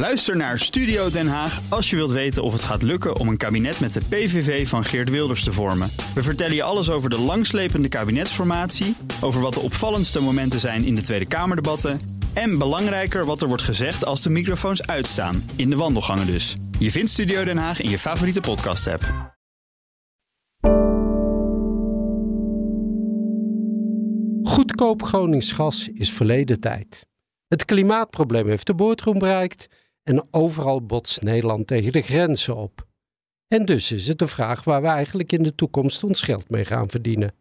Luister naar Studio Den Haag als je wilt weten of het gaat lukken om een kabinet met de PVV van Geert Wilders te vormen. We vertellen je alles over de langslepende kabinetsformatie, over wat de opvallendste momenten zijn in de Tweede Kamerdebatten en belangrijker wat er wordt gezegd als de microfoons uitstaan, in de wandelgangen dus. Je vindt Studio Den Haag in je favoriete podcast-app. Goedkoop Gronings gas is verleden tijd. Het klimaatprobleem heeft de boordroom bereikt en overal botst Nederland tegen de grenzen op. En dus is het de vraag waar we eigenlijk in de toekomst ons geld mee gaan verdienen.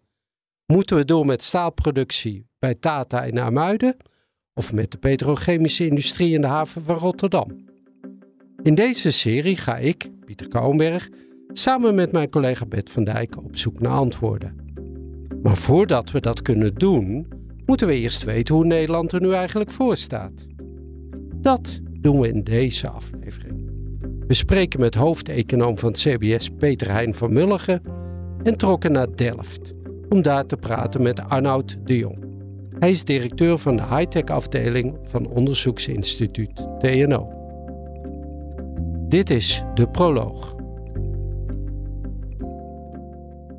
Moeten we door met staalproductie bij Tata in Amuiden of met de petrochemische industrie in de haven van Rotterdam? In deze serie ga ik, Pieter Kouwenberg, samen met mijn collega Bert van Dijk op zoek naar antwoorden. Maar voordat we dat kunnen doen, moeten we eerst weten hoe Nederland er nu eigenlijk voor staat. Dat doen we in deze aflevering. We spreken met hoofdeconoom van CBS Peter Hein van Mulligen en trokken naar Delft om daar te praten met Arnoud de Jong. Hij is directeur van de high-tech afdeling van onderzoeksinstituut TNO. Dit is de proloog.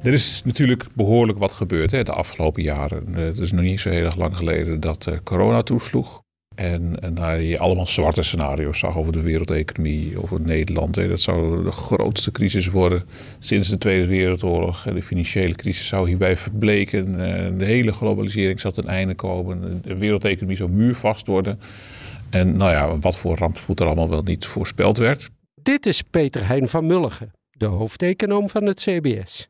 Er is natuurlijk behoorlijk wat gebeurd hè, de afgelopen jaren. Eh, het is nog niet zo heel erg lang geleden dat uh, corona toesloeg. En, en daar je allemaal zwarte scenario's zag over de wereldeconomie, over Nederland. Hè. Dat zou de grootste crisis worden sinds de Tweede Wereldoorlog. De financiële crisis zou hierbij verbleken. De hele globalisering zou ten einde komen. De wereldeconomie zou muurvast worden. En nou ja, wat voor rampspoed er allemaal wel niet voorspeld werd. Dit is Peter Hein van Mulligen, de hoofdeconoom van het CBS.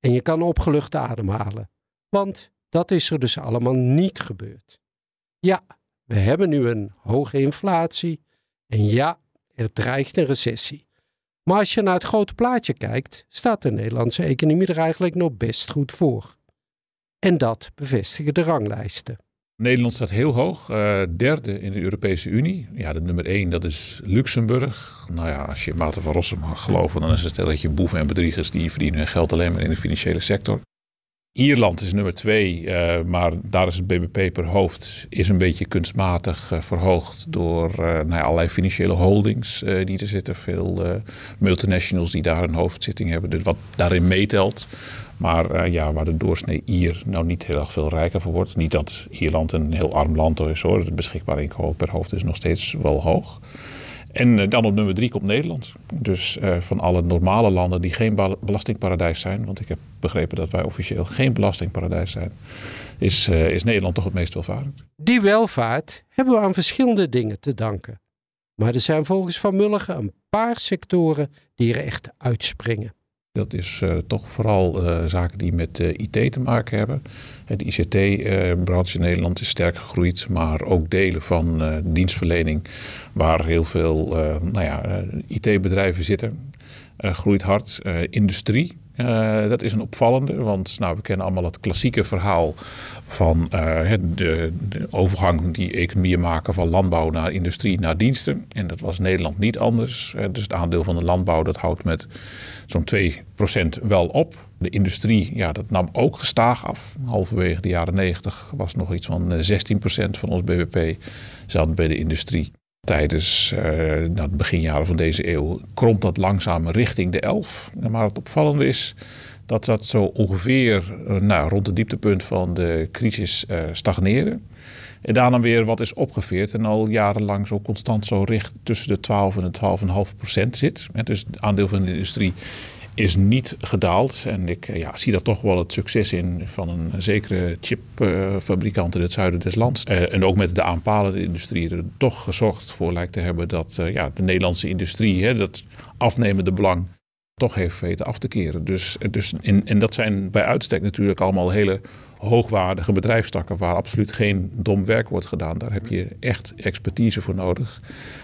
En je kan opgelucht ademhalen, want dat is er dus allemaal niet gebeurd. Ja, we hebben nu een hoge inflatie en ja, er dreigt een recessie. Maar als je naar het grote plaatje kijkt, staat de Nederlandse economie er eigenlijk nog best goed voor. En dat bevestigen de ranglijsten. Nederland staat heel hoog, uh, derde in de Europese Unie. Ja, de nummer één, dat is Luxemburg. Nou ja, als je Maarten van Rossum mag geloven, dan is het stelletje boeven en bedriegers die verdienen hun geld alleen maar in de financiële sector. Ierland is nummer twee, uh, maar daar is het BBP per hoofd is een beetje kunstmatig uh, verhoogd door uh, nou ja, allerlei financiële holdings die er zitten. Veel multinationals die daar een hoofdzitting hebben, dus wat daarin meetelt. Maar ja, waar de doorsnee Ier nou niet heel erg veel rijker voor wordt. Niet dat Ierland een heel arm land is hoor. Het beschikbaar inkomen per hoofd is nog steeds wel hoog. En eh, dan op nummer drie komt Nederland. Dus uh, van alle normale landen die geen belastingparadijs zijn, want ik heb begrepen dat wij officieel geen belastingparadijs zijn, is, uh, is Nederland toch het meest welvarend. Die welvaart hebben we aan verschillende dingen te danken. Maar er zijn volgens Van Mulligen een paar sectoren die er echt uitspringen. Dat is uh, toch vooral uh, zaken die met uh, IT te maken hebben. De ICT-branche in Nederland is sterk gegroeid, maar ook delen van dienstverlening, waar heel veel nou ja, IT-bedrijven zitten, groeit hard. industrie, dat is een opvallende, want nou, we kennen allemaal het klassieke verhaal van de, de, overgang die economieën maken van landbouw naar industrie naar diensten. En dat was Nederland niet anders. dus het aandeel van de landbouw dat houdt met zo'n 2% wel op. De industrie, ja, dat nam ook gestaag af. Halverwege de jaren 90 was nog iets van 16% eh, van ons bbp zat bij de industrie. Tijdens uh, nou, de beginjaren van deze eeuw kromt dat langzaam richting de 11. Maar het opvallende is dat dat zo ongeveer uh, nou, rond het dieptepunt van de crisis uh, stagneerde. En daarna weer wat is opgeveerd en al jarenlang zo constant zo richt tussen de 12 en de 12,5 procent zit. Dus het aandeel van de industrie is niet gedaald. En ik eh, ja, zie daar toch wel het succes in van een zekere chipfabrikant in het zuiden des lands. Uh, en ook met de aanpalende industrie er toch gezorgd voor lijkt te hebben dat uh, ja, de Nederlandse industrie, hè, dat afnemende belang, toch heeft weten af te keren. Dus, dus in, en dat zijn bij uitstek natuurlijk allemaal hele hoogwaardige bedrijfstakken waar absoluut geen dom werk wordt gedaan. Daar heb je echt expertise voor nodig.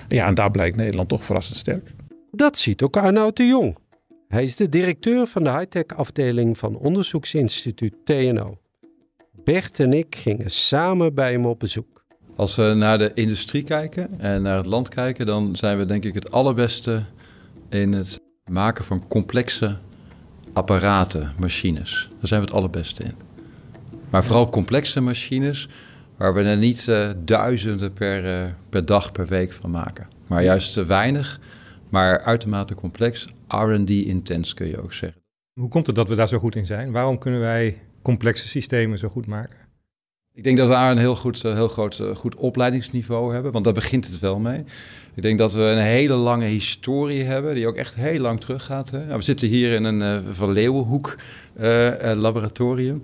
Ja, en daar blijkt Nederland toch verrassend sterk. Dat ziet ook Arnoud de Jong. Hij is de directeur van de high-tech afdeling van onderzoeksinstituut TNO. Bert en ik gingen samen bij hem op bezoek. Als we naar de industrie kijken en naar het land kijken, dan zijn we denk ik het allerbeste in het maken van complexe apparaten, machines. Daar zijn we het allerbeste in. Maar vooral complexe machines waar we er niet uh, duizenden per, uh, per dag, per week van maken. Maar juist te weinig, maar uitermate complex, R&D-intens kun je ook zeggen. Hoe komt het dat we daar zo goed in zijn? Waarom kunnen wij complexe systemen zo goed maken? Ik denk dat we daar een heel, goed, heel groot goed opleidingsniveau hebben, want daar begint het wel mee. Ik denk dat we een hele lange historie hebben, die ook echt heel lang teruggaat. Hè? Nou, we zitten hier in een uh, Van Leeuwenhoek uh, laboratorium.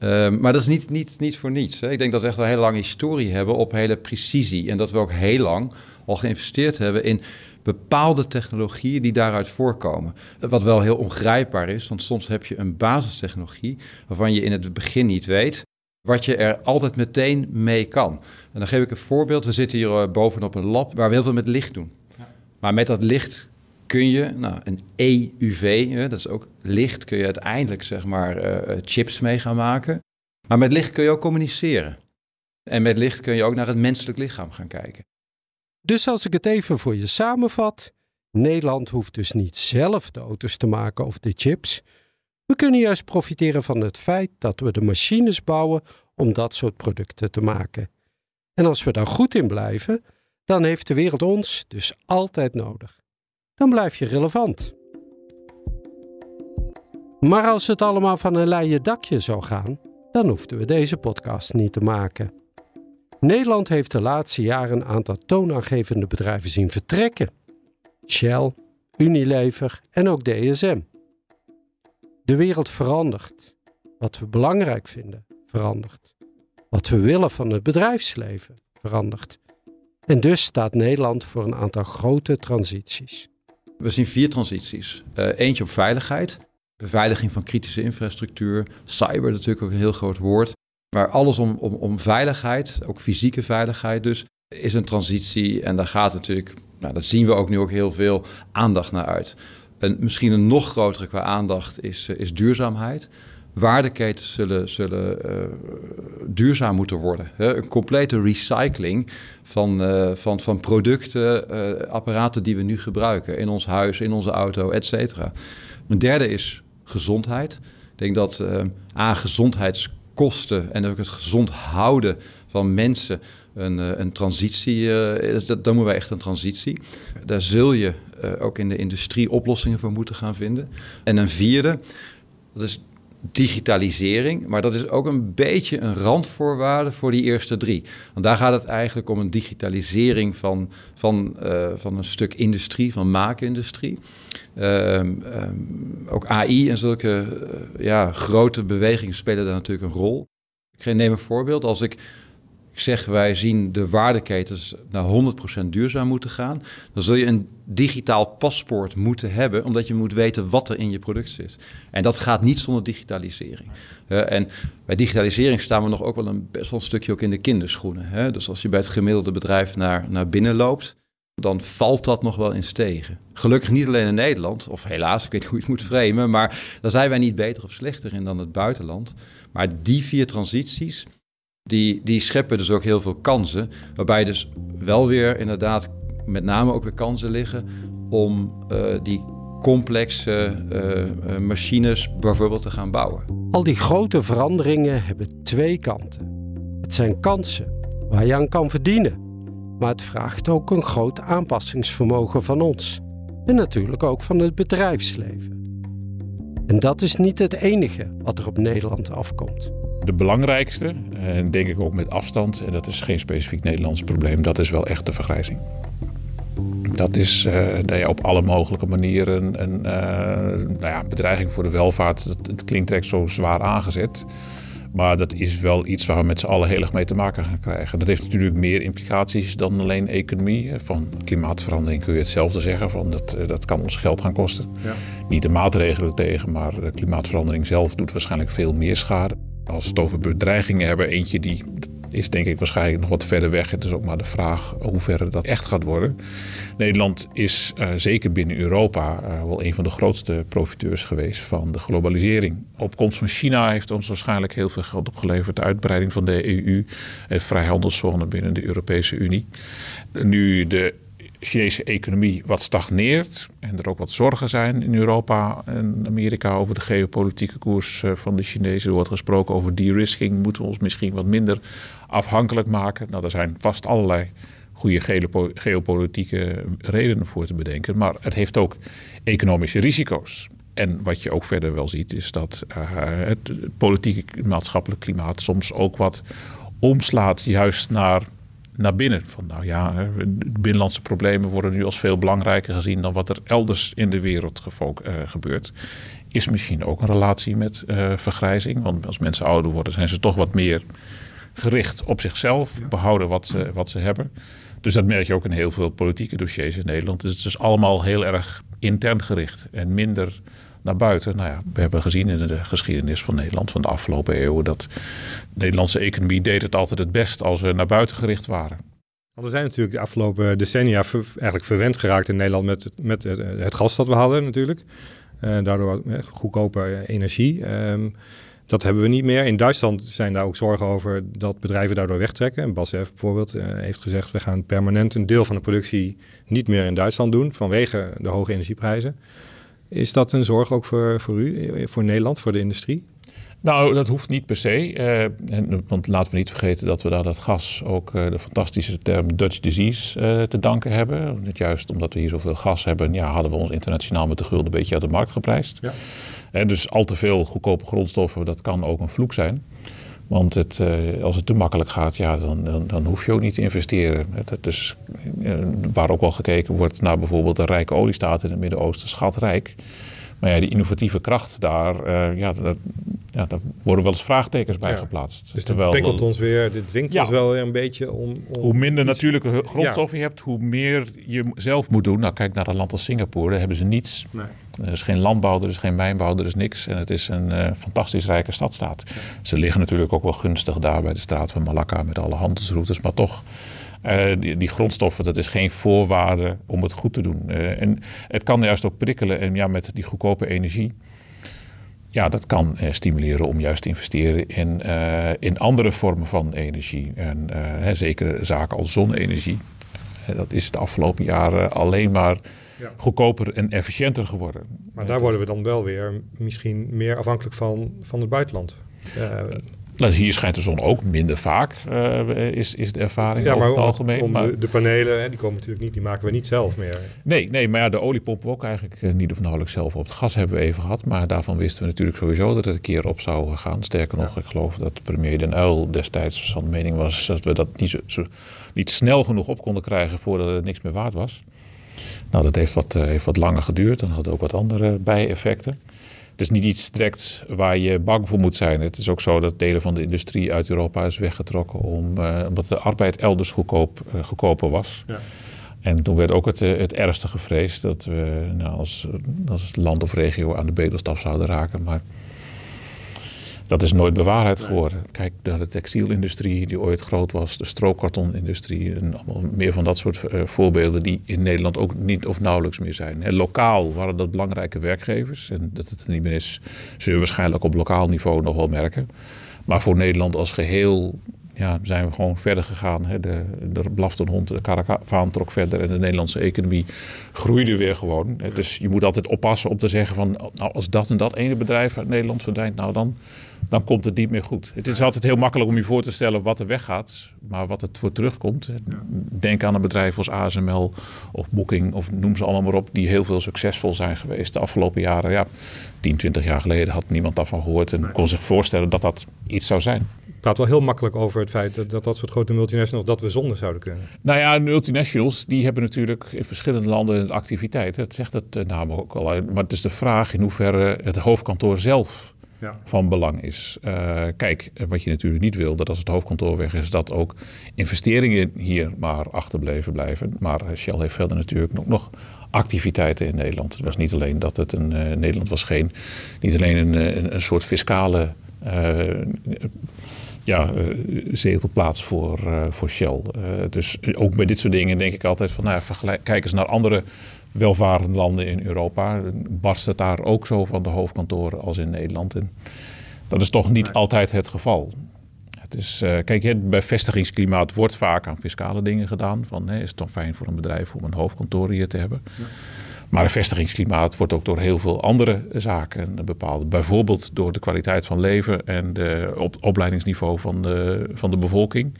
Uh, maar dat is niet, niet, niet voor niets. Hè? Ik denk dat we echt een hele lange historie hebben op hele precisie. En dat we ook heel lang al geïnvesteerd hebben in bepaalde technologieën die daaruit voorkomen. Wat wel heel ongrijpbaar is, want soms heb je een basistechnologie waarvan je in het begin niet weet wat je er altijd meteen mee kan. En dan geef ik een voorbeeld. We zitten hier eh, bovenop een lab waar we heel veel met licht doen. Ja. Maar met dat licht kun je, nou, een EUV, dat is ook licht, kun je uiteindelijk zeg maar uh, chips mee gaan maken. Maar met licht kun je ook communiceren. En met licht kun je ook naar het menselijk lichaam gaan kijken. Dus als ik het even voor je samenvat, Nederland hoeft dus niet zelf de auto's te maken of de chips. We kunnen juist profiteren van het feit dat we de machines bouwen om dat soort producten te maken. En als we daar goed in blijven, dan heeft de wereld ons dus altijd nodig. Dan blijf je relevant. Maar als het allemaal van een leien dakje zou gaan, dan hoefden we deze podcast niet te maken. Nederland heeft de laatste jaren een aantal toonaangevende bedrijven zien vertrekken. Shell, Unilever en ook DSM. De wereld verandert. Wat we belangrijk vinden, verandert. Wat we willen van het bedrijfsleven, verandert. En dus staat Nederland voor een aantal grote transities. We zien vier transities. Uh, eentje op veiligheid, beveiliging van kritische infrastructuur, cyber natuurlijk ook een heel groot woord. Maar alles om, om, om veiligheid, ook fysieke veiligheid dus, is een transitie. En daar gaat natuurlijk, nou, dat zien we ook nu ook heel veel aandacht naar uit. En misschien een nog grotere qua aandacht is, eh, is duurzaamheid. Waardeketens zullen, zullen uh, duurzaam moeten worden. Hè? Een complete recycling van, uh, van, van producten, apparaten die we nu gebruiken in ons huis, in onze auto, et cetera. Een derde is gezondheid. Ik denk dat aan gezondheidskosten en ook het gezond houden van mensen een, een transitie, uh, dat, dan moeten we echt een transitie. Daar zul je uh, ook in de industrie oplossingen voor moeten gaan vinden. En een vierde, dat is digitalisering, maar dat is ook een beetje een randvoorwaarde voor die eerste drie. Want daar gaat het eigenlijk om een digitalisering van, van, uh, van een stuk industrie, van maakindustrie. Uh, um, ook AI en zulke uh, ja, grote bewegingen spelen daar natuurlijk een rol. Ik neem een voorbeeld. Als ik ik zeg, wij zien de waardeketens naar 100% duurzaam moeten gaan, dan zul je een digitaal paspoort moeten hebben, omdat je moet weten wat er in je product zit. En dat gaat niet zonder digitalisering. En bij digitalisering staan we nog ook wel een best wel een stukje ook in de kinderschoenen. Hè? Dus als je bij het gemiddelde bedrijf naar, naar binnen loopt, dan valt dat nog wel eens tegen. Gelukkig niet alleen in Nederland, of helaas, ik weet niet hoe je het moet framen, maar daar zijn wij niet beter of slechter in dan het buitenland. Maar die vier transities, die, die scheppen dus ook heel veel kansen. Waarbij dus wel weer inderdaad met name ook weer kansen liggen om uh, die complexe uh, machines bijvoorbeeld te gaan bouwen. Al die grote veranderingen hebben twee kanten. Het zijn kansen waar je aan kan verdienen. Maar het vraagt ook een groot aanpassingsvermogen van ons. En natuurlijk ook van het bedrijfsleven. En dat is niet het enige wat er op Nederland afkomt. De belangrijkste, en denk ik ook met afstand, en dat is geen specifiek Nederlands probleem, dat is wel echt de vergrijzing. Dat is uh, op alle mogelijke manieren een uh, nou ja, bedreiging voor de welvaart. Dat, het klinkt direct zo zwaar aangezet. Maar dat is wel iets waar we met z'n allen heel erg mee te maken gaan krijgen. Dat heeft natuurlijk meer implicaties dan alleen economie. Van klimaatverandering kun je hetzelfde zeggen. Van dat, eh, dat kan ons geld gaan kosten. Ja. Niet de maatregelen tegen, maar de klimaatverandering zelf doet waarschijnlijk veel meer schade. Als we het over bedreigingen hebben, eentje die is denk ik waarschijnlijk nog wat verder weg. Het is ook maar de vraag hoe ver dat echt gaat worden. Nederland is uh, zeker binnen Europa uh, wel een van de grootste profiteurs geweest van de globalisering. Opkomst van China heeft ons waarschijnlijk heel veel geld opgeleverd. De uitbreiding van de EU, de vrijhandelszone binnen de Europese Unie. Nu de Chinese economie wat stagneert en er ook wat zorgen zijn in Europa en Amerika over de geopolitieke koers eh, van de Chinezen. Er wordt gesproken over de-risking. Moeten we ons misschien wat minder afhankelijk maken? Nou, er zijn vast allerlei goede geopolitieke redenen voor te bedenken. Maar het heeft ook economische risico's. En wat je ook verder wel ziet, is dat uh, het politieke maatschappelijk klimaat soms ook wat omslaat, juist naar naar binnen. Van nou ja, binnenlandse problemen worden nu als veel belangrijker gezien dan wat er elders in de wereld uh, gebeurt. Is misschien ook een relatie met uh, vergrijzing. Want als mensen ouder worden, zijn ze toch wat meer gericht op zichzelf, behouden wat ze, wat ze hebben. Dus dat merk je ook in heel veel politieke dossiers in Nederland. Dus het is allemaal heel erg intern gericht en minder naar buiten. Nou ja, we hebben gezien in de geschiedenis van Nederland van de afgelopen eeuwen dat de Nederlandse economie deed het altijd het best als we naar buiten gericht waren. Want we zijn natuurlijk de afgelopen decennia eigenlijk verwend geraakt in Nederland met het, met het, gas dat we hadden natuurlijk. Uh, daardoor goedkope energie. Um, dat hebben we niet meer. In Duitsland zijn daar ook zorgen over dat bedrijven daardoor wegtrekken. En BASF bijvoorbeeld heeft gezegd... we gaan permanent een deel van de productie niet meer in Duitsland doen... vanwege de hoge energieprijzen. Is dat een zorg ook voor, voor u, voor Nederland, voor de industrie? Nou, dat hoeft niet per se. Uh, want laten we niet vergeten dat we daar dat gas ook uh, de fantastische term Dutch disease uh, te danken hebben. Juist omdat we hier zoveel gas hebben, ja, hadden we ons internationaal met de gulden een beetje uit de markt geprijsd. Ja. dus al te veel goedkope grondstoffen, dat kan ook een vloek zijn. Want het, als het te makkelijk gaat, ja, dan, dan, dan, hoef je ook niet te investeren. Het, is, waar ook wel gekeken wordt naar bijvoorbeeld de rijke oliestaten in het Midden-Oosten, schatrijk. Maar ja, die innovatieve kracht daar, uh, ja, daar, ja, daar worden wel eens vraagtekens bij geplaatst. Dus dat prikkelt ons weer, dit dwingt ons wel weer een beetje om... om hoe minder natuurlijke grondstoffen je hebt, hoe meer je zelf moet doen. Nou, kijk naar een land als Singapore, daar hebben ze niets. Nee. Er is geen landbouw, er is geen mijnbouw, er is niks. En het is een uh, fantastisch rijke stadstaat. Ze liggen natuurlijk ook wel gunstig daar bij de straat van Malacca met alle handelsroutes, maar toch... Uh, die, die, grondstoffen, dat is geen voorwaarde om het goed te doen. Uh, en het kan juist ook prikkelen. En ja, met die goedkope energie. Ja, dat kan uh, stimuleren om juist te investeren in, in andere vormen van energie. En hè, zeker zaken als zonne-energie. dat is de afgelopen jaren alleen maar ja. goedkoper en efficiënter geworden. Maar daar worden we dan wel weer misschien meer afhankelijk van, van het buitenland. Nou, hier schijnt de zon ook minder vaak, uh, is, is de ervaring ja, over maar het algemeen. Om, de, de, panelen, hè, die komen natuurlijk niet, die maken we niet zelf meer. Nee, nee maar ja, de olie pompen we ook eigenlijk uh, niet of nauwelijks zelf op. Het gas hebben we even gehad, maar daarvan wisten we natuurlijk sowieso dat het een keer op zou gaan. Sterker nog, ik geloof dat premier Den Uyl destijds van mening was dat we dat niet, zo, zo, niet snel genoeg op konden krijgen voordat het niks meer waard was. Nou, dat heeft wat, uh, heeft wat langer geduurd en had ook wat andere bijeffecten. Het is niet iets direct waar je bang voor moet zijn. Het is ook zo dat delen van de industrie uit Europa is weggetrokken om, uh, omdat de arbeid elders goedkoop, uh, goedkoper was. Ja. En toen werd ook het, uh, het ergste gevreesd dat we nou, als, als land of regio aan de bedelstaf zouden raken. Maar dat is nooit bewaarheid geworden. Kijk naar de textielindustrie die ooit groot was, de strookkartonindustrie en allemaal meer van dat soort uh, voorbeelden die in Nederland ook niet of nauwelijks meer zijn. En lokaal waren dat belangrijke werkgevers en dat het er niet meer is, zullen we waarschijnlijk op lokaal niveau nog wel merken. Maar voor Nederland als geheel ja, zijn we gewoon verder gegaan. Hè. De, de blafte hond, de karavaan trok verder en de Nederlandse economie groeide weer gewoon. Dus je moet altijd oppassen om te zeggen van, nou als dat en dat ene bedrijf uit Nederland verdwijnt, nou dan dan komt het niet meer goed. Het is altijd heel makkelijk om je voor te stellen wat er weggaat, maar wat het voor terugkomt. Denk aan een bedrijf als ASML of Booking of noem ze allemaal maar op, die heel veel succesvol zijn geweest de afgelopen jaren. Ja, 10, 20 jaar geleden had niemand daarvan gehoord en kon zich voorstellen dat dat iets zou zijn. Praat wel heel makkelijk over het feit dat, dat dat soort grote multinationals dat we zonder zouden kunnen. Nou ja, multinationals die hebben natuurlijk in verschillende landen activiteit. Dat zegt het uh, namelijk ook al. Maar het is de vraag in hoeverre het hoofdkantoor zelf ja. van belang is. Uh, kijk, wat je natuurlijk niet wil, dat als het hoofdkantoor weg is, dat ook investeringen hier maar achterbleven blijven. Maar Shell heeft verder natuurlijk ook nog activiteiten in Nederland. Het was niet alleen dat het een. Uh, Nederland was geen. niet alleen een, eh, een, een soort fiscale. Uh, ja, zetelplaats voor, voor Shell. dus ook bij dit soort dingen denk ik altijd van, nou, kijk eens naar andere welvarende landen in Europa barst het daar ook zo van de hoofdkantoren als in Nederland. En dat is toch niet altijd het geval. Dus uh, kijk, bij vestigingsklimaat wordt vaak aan fiscale dingen gedaan. Van, hè, is het dan fijn voor een bedrijf om een hoofdkantoor hier te hebben? Ja. Maar een vestigingsklimaat wordt ook door heel veel andere zaken bepaald. Bijvoorbeeld door de kwaliteit van leven en op, opleidingsniveau van de, van de bevolking.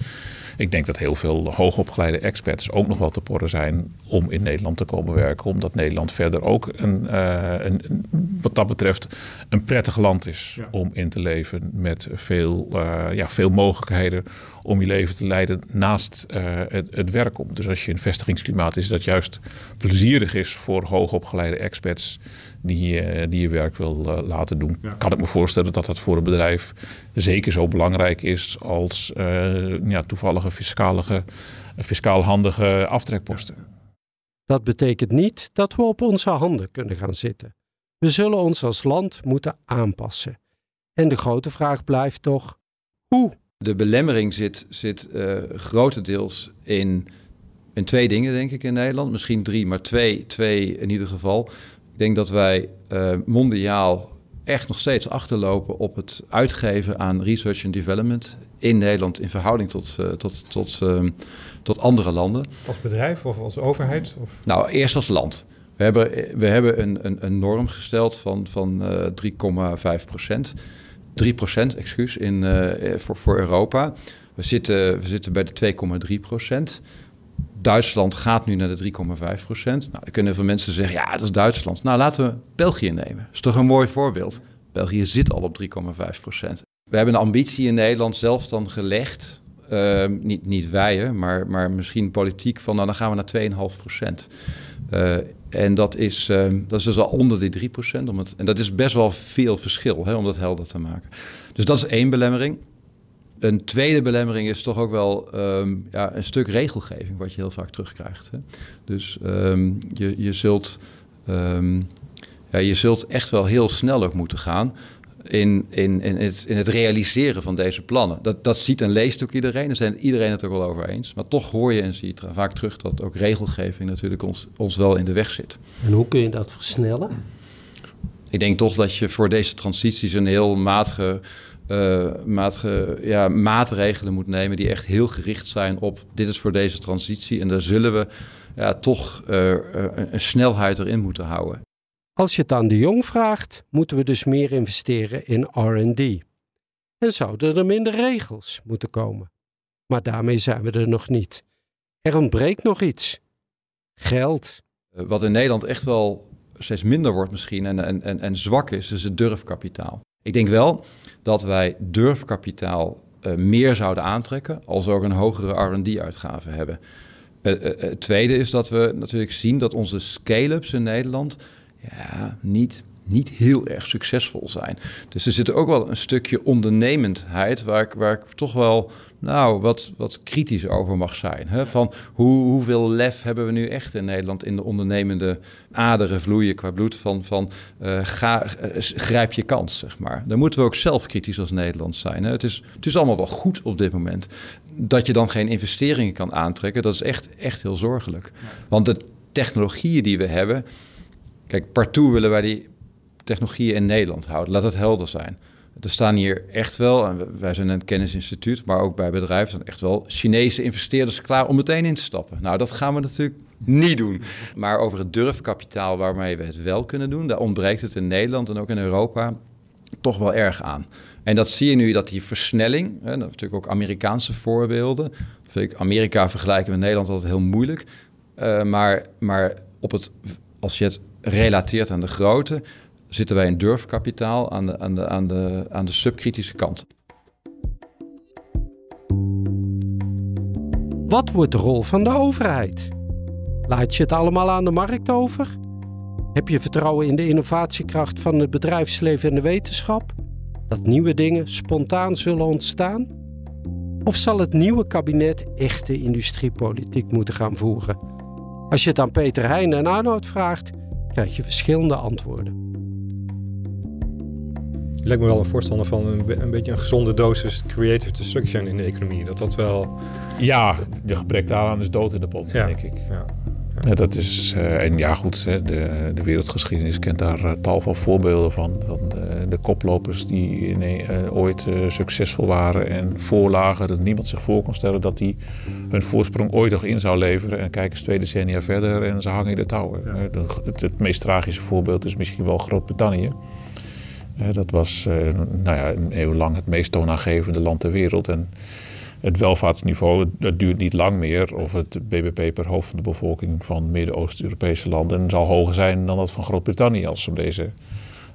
Ik denk dat heel veel hoogopgeleide experts ook nog wel te porren zijn om in Nederland te komen werken. Omdat Nederland verder ook een, uh, een wat dat betreft een prettig land is om in te leven. Met veel, uh, ja, veel mogelijkheden om je leven te leiden naast uh, het, het, werk om. Dus als je in vestigingsklimaat is, dat juist plezierig is voor hoogopgeleide experts die, uh, die je werk wil uh, laten doen. Kan ik me voorstellen dat dat voor een bedrijf zeker zo belangrijk is als ja, toevallige fiscale, fiscaal handige aftrekposten. Dat betekent niet dat we op onze handen kunnen gaan zitten. We zullen ons als land moeten aanpassen. En de grote vraag blijft toch: hoe? De belemmering zit, zit uh, grotendeels in, in twee dingen, denk ik, in Nederland. Misschien drie, maar twee, twee in ieder geval. Ik denk dat wij uh, mondiaal echt nog steeds achterlopen op het uitgeven aan research and development in Nederland in verhouding tot, uh, tot, tot, uh, tot andere landen. Als bedrijf of als overheid? Of? Nou, eerst als land. We hebben, we hebben een, een, een norm gesteld van, van uh, 3,5 procent. 3 procent, excuus, in, uh, voor, voor Europa. We zitten, we zitten bij de 2,3 procent. Duitsland gaat nu naar de 3,5 procent. Nou, dan kunnen veel mensen zeggen, ja, dat is Duitsland. Nou, laten we België nemen. Dat is toch een mooi voorbeeld. België zit al op 3,5 procent. We hebben een ambitie in Nederland zelf dan gelegd. Uh, niet, niet wij, maar, maar misschien politiek van, nou, dan gaan we naar 2,5 procent. Uh, en dat is, uh, dat is dus al onder die 3 procent. En dat is best wel veel verschil, hè, om dat helder te maken. Dus dat is één belemmering. Een tweede belemmering is toch ook wel um, ja, een stuk regelgeving, wat je heel vaak terugkrijgt. Hè. Dus je, je, zult, ja, je zult echt wel heel snel ook moeten gaan in, in, in, het, in het realiseren van deze plannen. Dat, dat ziet en leest ook iedereen, daar zijn iedereen het ook wel over eens. Maar toch hoor je en zie je vaak terug dat ook regelgeving natuurlijk ons, ons wel in de weg zit. En hoe kun je dat versnellen? Ik denk toch dat je voor deze transities een heel matige uh, matige, ja, maatregelen moet nemen die echt heel gericht zijn op dit is voor deze transitie. En daar zullen we ja, toch uh, een snelheid erin moeten houden. Als je het aan de jong vraagt, moeten we dus meer investeren in RD. En zouden er minder regels moeten komen. Maar daarmee zijn we er nog niet. Er ontbreekt nog iets: geld. Wat in Nederland echt wel steeds minder wordt, misschien en, en, en, en zwak is, is het durfkapitaal. Ik denk wel dat wij durfkapitaal uh, meer zouden aantrekken als we ook een hogere RD-uitgave hebben. Uh, het tweede is dat we natuurlijk zien dat onze scale-ups in Nederland ja, niet, niet heel erg succesvol zijn. Dus er zit ook wel een stukje ondernemendheid waar ik, waar ik toch wel nou, wat, wat kritisch over mag zijn. Hè? Van hoe, hoeveel lef hebben we nu echt in Nederland in de ondernemende aderen vloeien qua bloed van, van uh, ga, uh, grijp je kans, zeg maar. Dan moeten we ook zelf kritisch als Nederland zijn. Hè? Het, is, het is allemaal wel goed op dit moment. Dat je dan geen investeringen kan aantrekken, dat is echt, echt heel zorgelijk. Want de technologieën die we hebben, Kijk, partout willen wij die technologieën in Nederland houden. Laat het helder zijn. Er staan hier echt wel, en wij zijn een kennisinstituut, maar ook bij bedrijven zijn echt wel Chinese investeerders klaar om meteen in te stappen. Nou, dat gaan we natuurlijk niet doen. Maar over het durfkapitaal waarmee we het wel kunnen doen, daar ontbreekt het in Nederland en ook in Europa toch wel erg aan. En dat zie je nu, dat die versnelling, hè, natuurlijk ook Amerikaanse voorbeelden. Ik Amerika vergelijken met Nederland altijd heel moeilijk. Uh, maar, maar op het, als je het relateert aan de grootte, zitten wij in durfkapitaal aan de, aan de, aan de, aan de subkritische kant. Wat wordt de rol van de overheid? Laat je het allemaal aan de markt over? Heb je vertrouwen in de innovatiekracht van het bedrijfsleven en de wetenschap? Dat nieuwe dingen spontaan zullen ontstaan? Of zal het nieuwe kabinet echte industriepolitiek moeten gaan voeren? Als je het aan Peter Heijn en Arnoud vraagt, krijg je verschillende antwoorden. Ik lijkt me wel een voorstander van een, een, beetje een gezonde dosis creative destruction in de economie. Dat dat wel... Ja, de gebrek daaraan is dood in de pot, denk ik. Ja. Ja, dat is, uh, en ja goed, hè, de, de, wereldgeschiedenis kent daar uh, tal van voorbeelden van. van de, koplopers die nee, ooit succesvol waren en voorlagen, dat niemand zich voor kon stellen dat die hun voorsprong ooit nog in zou leveren. En kijken eens twee decennia verder en ze hangen in de touwen. Het, het, meest tragische voorbeeld is misschien wel Groot-Brittannië. dat was nou ja, een eeuw lang het meest toonaangevende land ter wereld. En het welvaartsniveau, dat duurt niet lang meer. Of het BBP per hoofd van de bevolking van Midden-Oost-Europese landen zal hoger zijn dan dat van Groot-Brittannië als ze deze,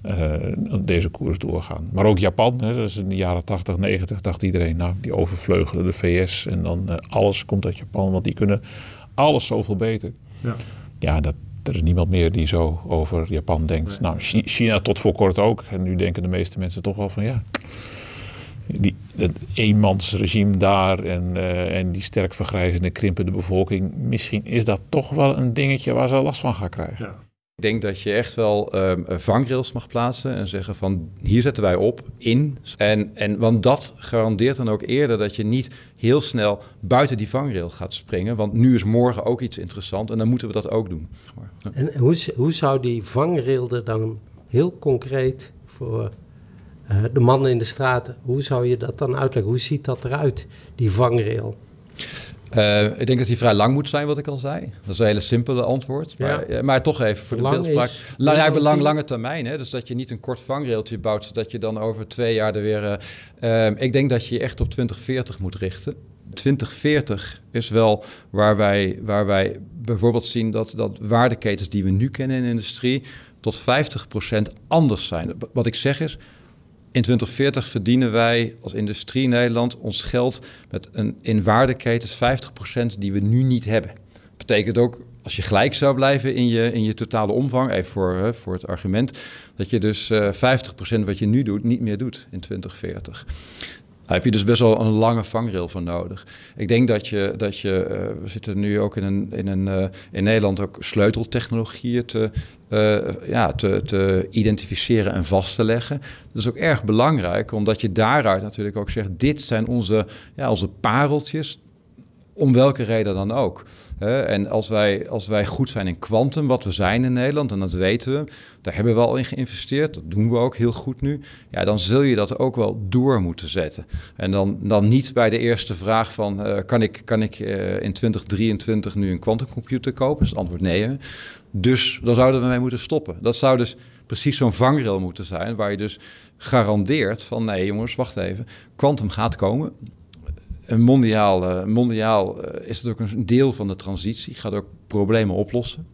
uh, deze koers doorgaan. Maar ook Japan, hè, dat is in de jaren 80, 90 dacht iedereen, nou die overvleugelen de VS en dan uh, alles komt uit Japan, want die kunnen alles zoveel beter. Ja, ja dat, er is niemand meer die zo over Japan denkt. Nou, China tot voor kort ook. En nu denken de meeste mensen toch wel van ja die, dat eenmansregime daar en, uh, en die sterk vergrijzende, krimpende bevolking. Misschien is dat toch wel een dingetje waar ze last van gaan krijgen. Ja. Ik denk dat je echt wel um, vangrails mag plaatsen en zeggen van hier zetten wij op in. En, en, want dat garandeert dan ook eerder dat je niet heel snel buiten die vangrail gaat springen. Want nu is morgen ook iets interessant en dan moeten we dat ook doen. En hoe, hoe zou die vangrail er dan heel concreet voor eh, de mannen in de straten, hoe zou je dat dan uitleggen? Hoe ziet dat eruit, die vangrail? Uh, ik denk dat die vrij lang moet zijn, wat ik al zei. Dat is een hele simpele antwoord. Maar, ja. maar toch even voor de beeldspraak. Lang, ja, belang, lange termijn. Hè? Dus dat je niet een kort vangrailtje bouwt, zodat je dan over twee jaar er weer... Uh, ik denk dat je je echt op 2040 moet richten. 2040 is wel waar wij, waar wij bijvoorbeeld zien dat, dat waardeketens die we nu kennen in de industrie... tot 50% anders zijn. Wat ik zeg is, in 2040 verdienen wij als industrie Nederland ons geld met een in waardeketens 50% die we nu niet hebben. Dat betekent ook, als je gelijk zou blijven in je, in je totale omvang, even voor, voor het argument, dat je dus uh, eh, 50% wat je nu doet niet meer doet in 2040. Daar heb je dus best wel een lange vangrail voor nodig. Ik denk dat je, dat je uh, we zitten nu ook in, een, in, een, uh, in Nederland ook sleuteltechnologieën te, uh, ja, te identificeren en vast te leggen. Dat is ook erg belangrijk, omdat je daaruit natuurlijk ook zegt: dit zijn onze, ja, onze pareltjes, om welke reden dan ook. En als wij, als wij goed zijn in kwantum, wat we zijn in Nederland, en dat weten we, daar hebben we al in geïnvesteerd, dat doen we ook heel goed nu, ja, dan zul je dat ook wel door moeten zetten. En dan, dan niet bij de eerste vraag van, uh, kan ik, kan ik uh, in 2023 nu een quantumcomputer kopen? Is het antwoord nee. Dus dan zouden we mee moeten stoppen. Dat zou dus precies zo'n vangrail moeten zijn, waar je dus garandeert van, nee jongens, wacht even, kwantum gaat komen mondiaal, uh, mondiaal uh, is het ook een deel van de transitie. Gaat ook problemen oplossen.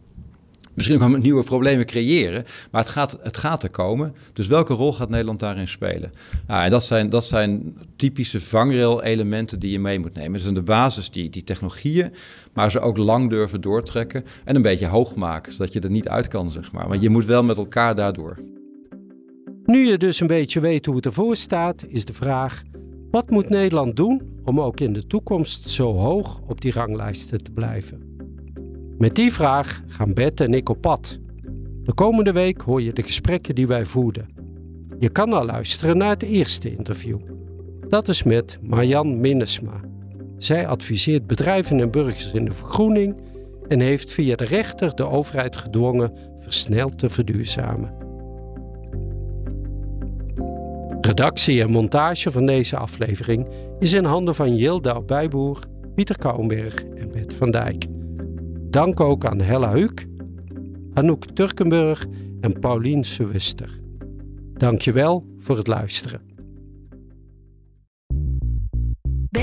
Misschien ook nieuwe problemen creëren, maar het gaat, het gaat er komen. Dus welke rol gaat Nederland daarin spelen? Nou, en dat zijn, dat zijn typische vangrail-elementen die je mee moet nemen. Dus aan de basis die, die technologieën, maar ze ook lang durven doortrekken en een beetje hoog maken, zodat je er niet uit kan, zeg maar. Maar je moet wel met elkaar daardoor. Nu je dus een beetje weet hoe het ervoor staat, is de vraag: wat moet Nederland doen om ook in de toekomst zo hoog op die ranglijsten te blijven? Met die vraag gaan Bert en ik op pad. De komende week hoor je de gesprekken die wij voerden. Je kan al luisteren naar het eerste interview. Dat is met Marjan Minnesma. Zij adviseert bedrijven en burgers in de vergroening en heeft via de rechter de overheid gedwongen versneld te verduurzamen. Redactie en montage van deze aflevering is in handen van Jilda Bijboer, Pieter Kouwenberg en Bert van Dijk. Dank ook aan Hella Huuk, Anouk Turkenburg en Paulien Sewuster. Dankjewel voor het luisteren.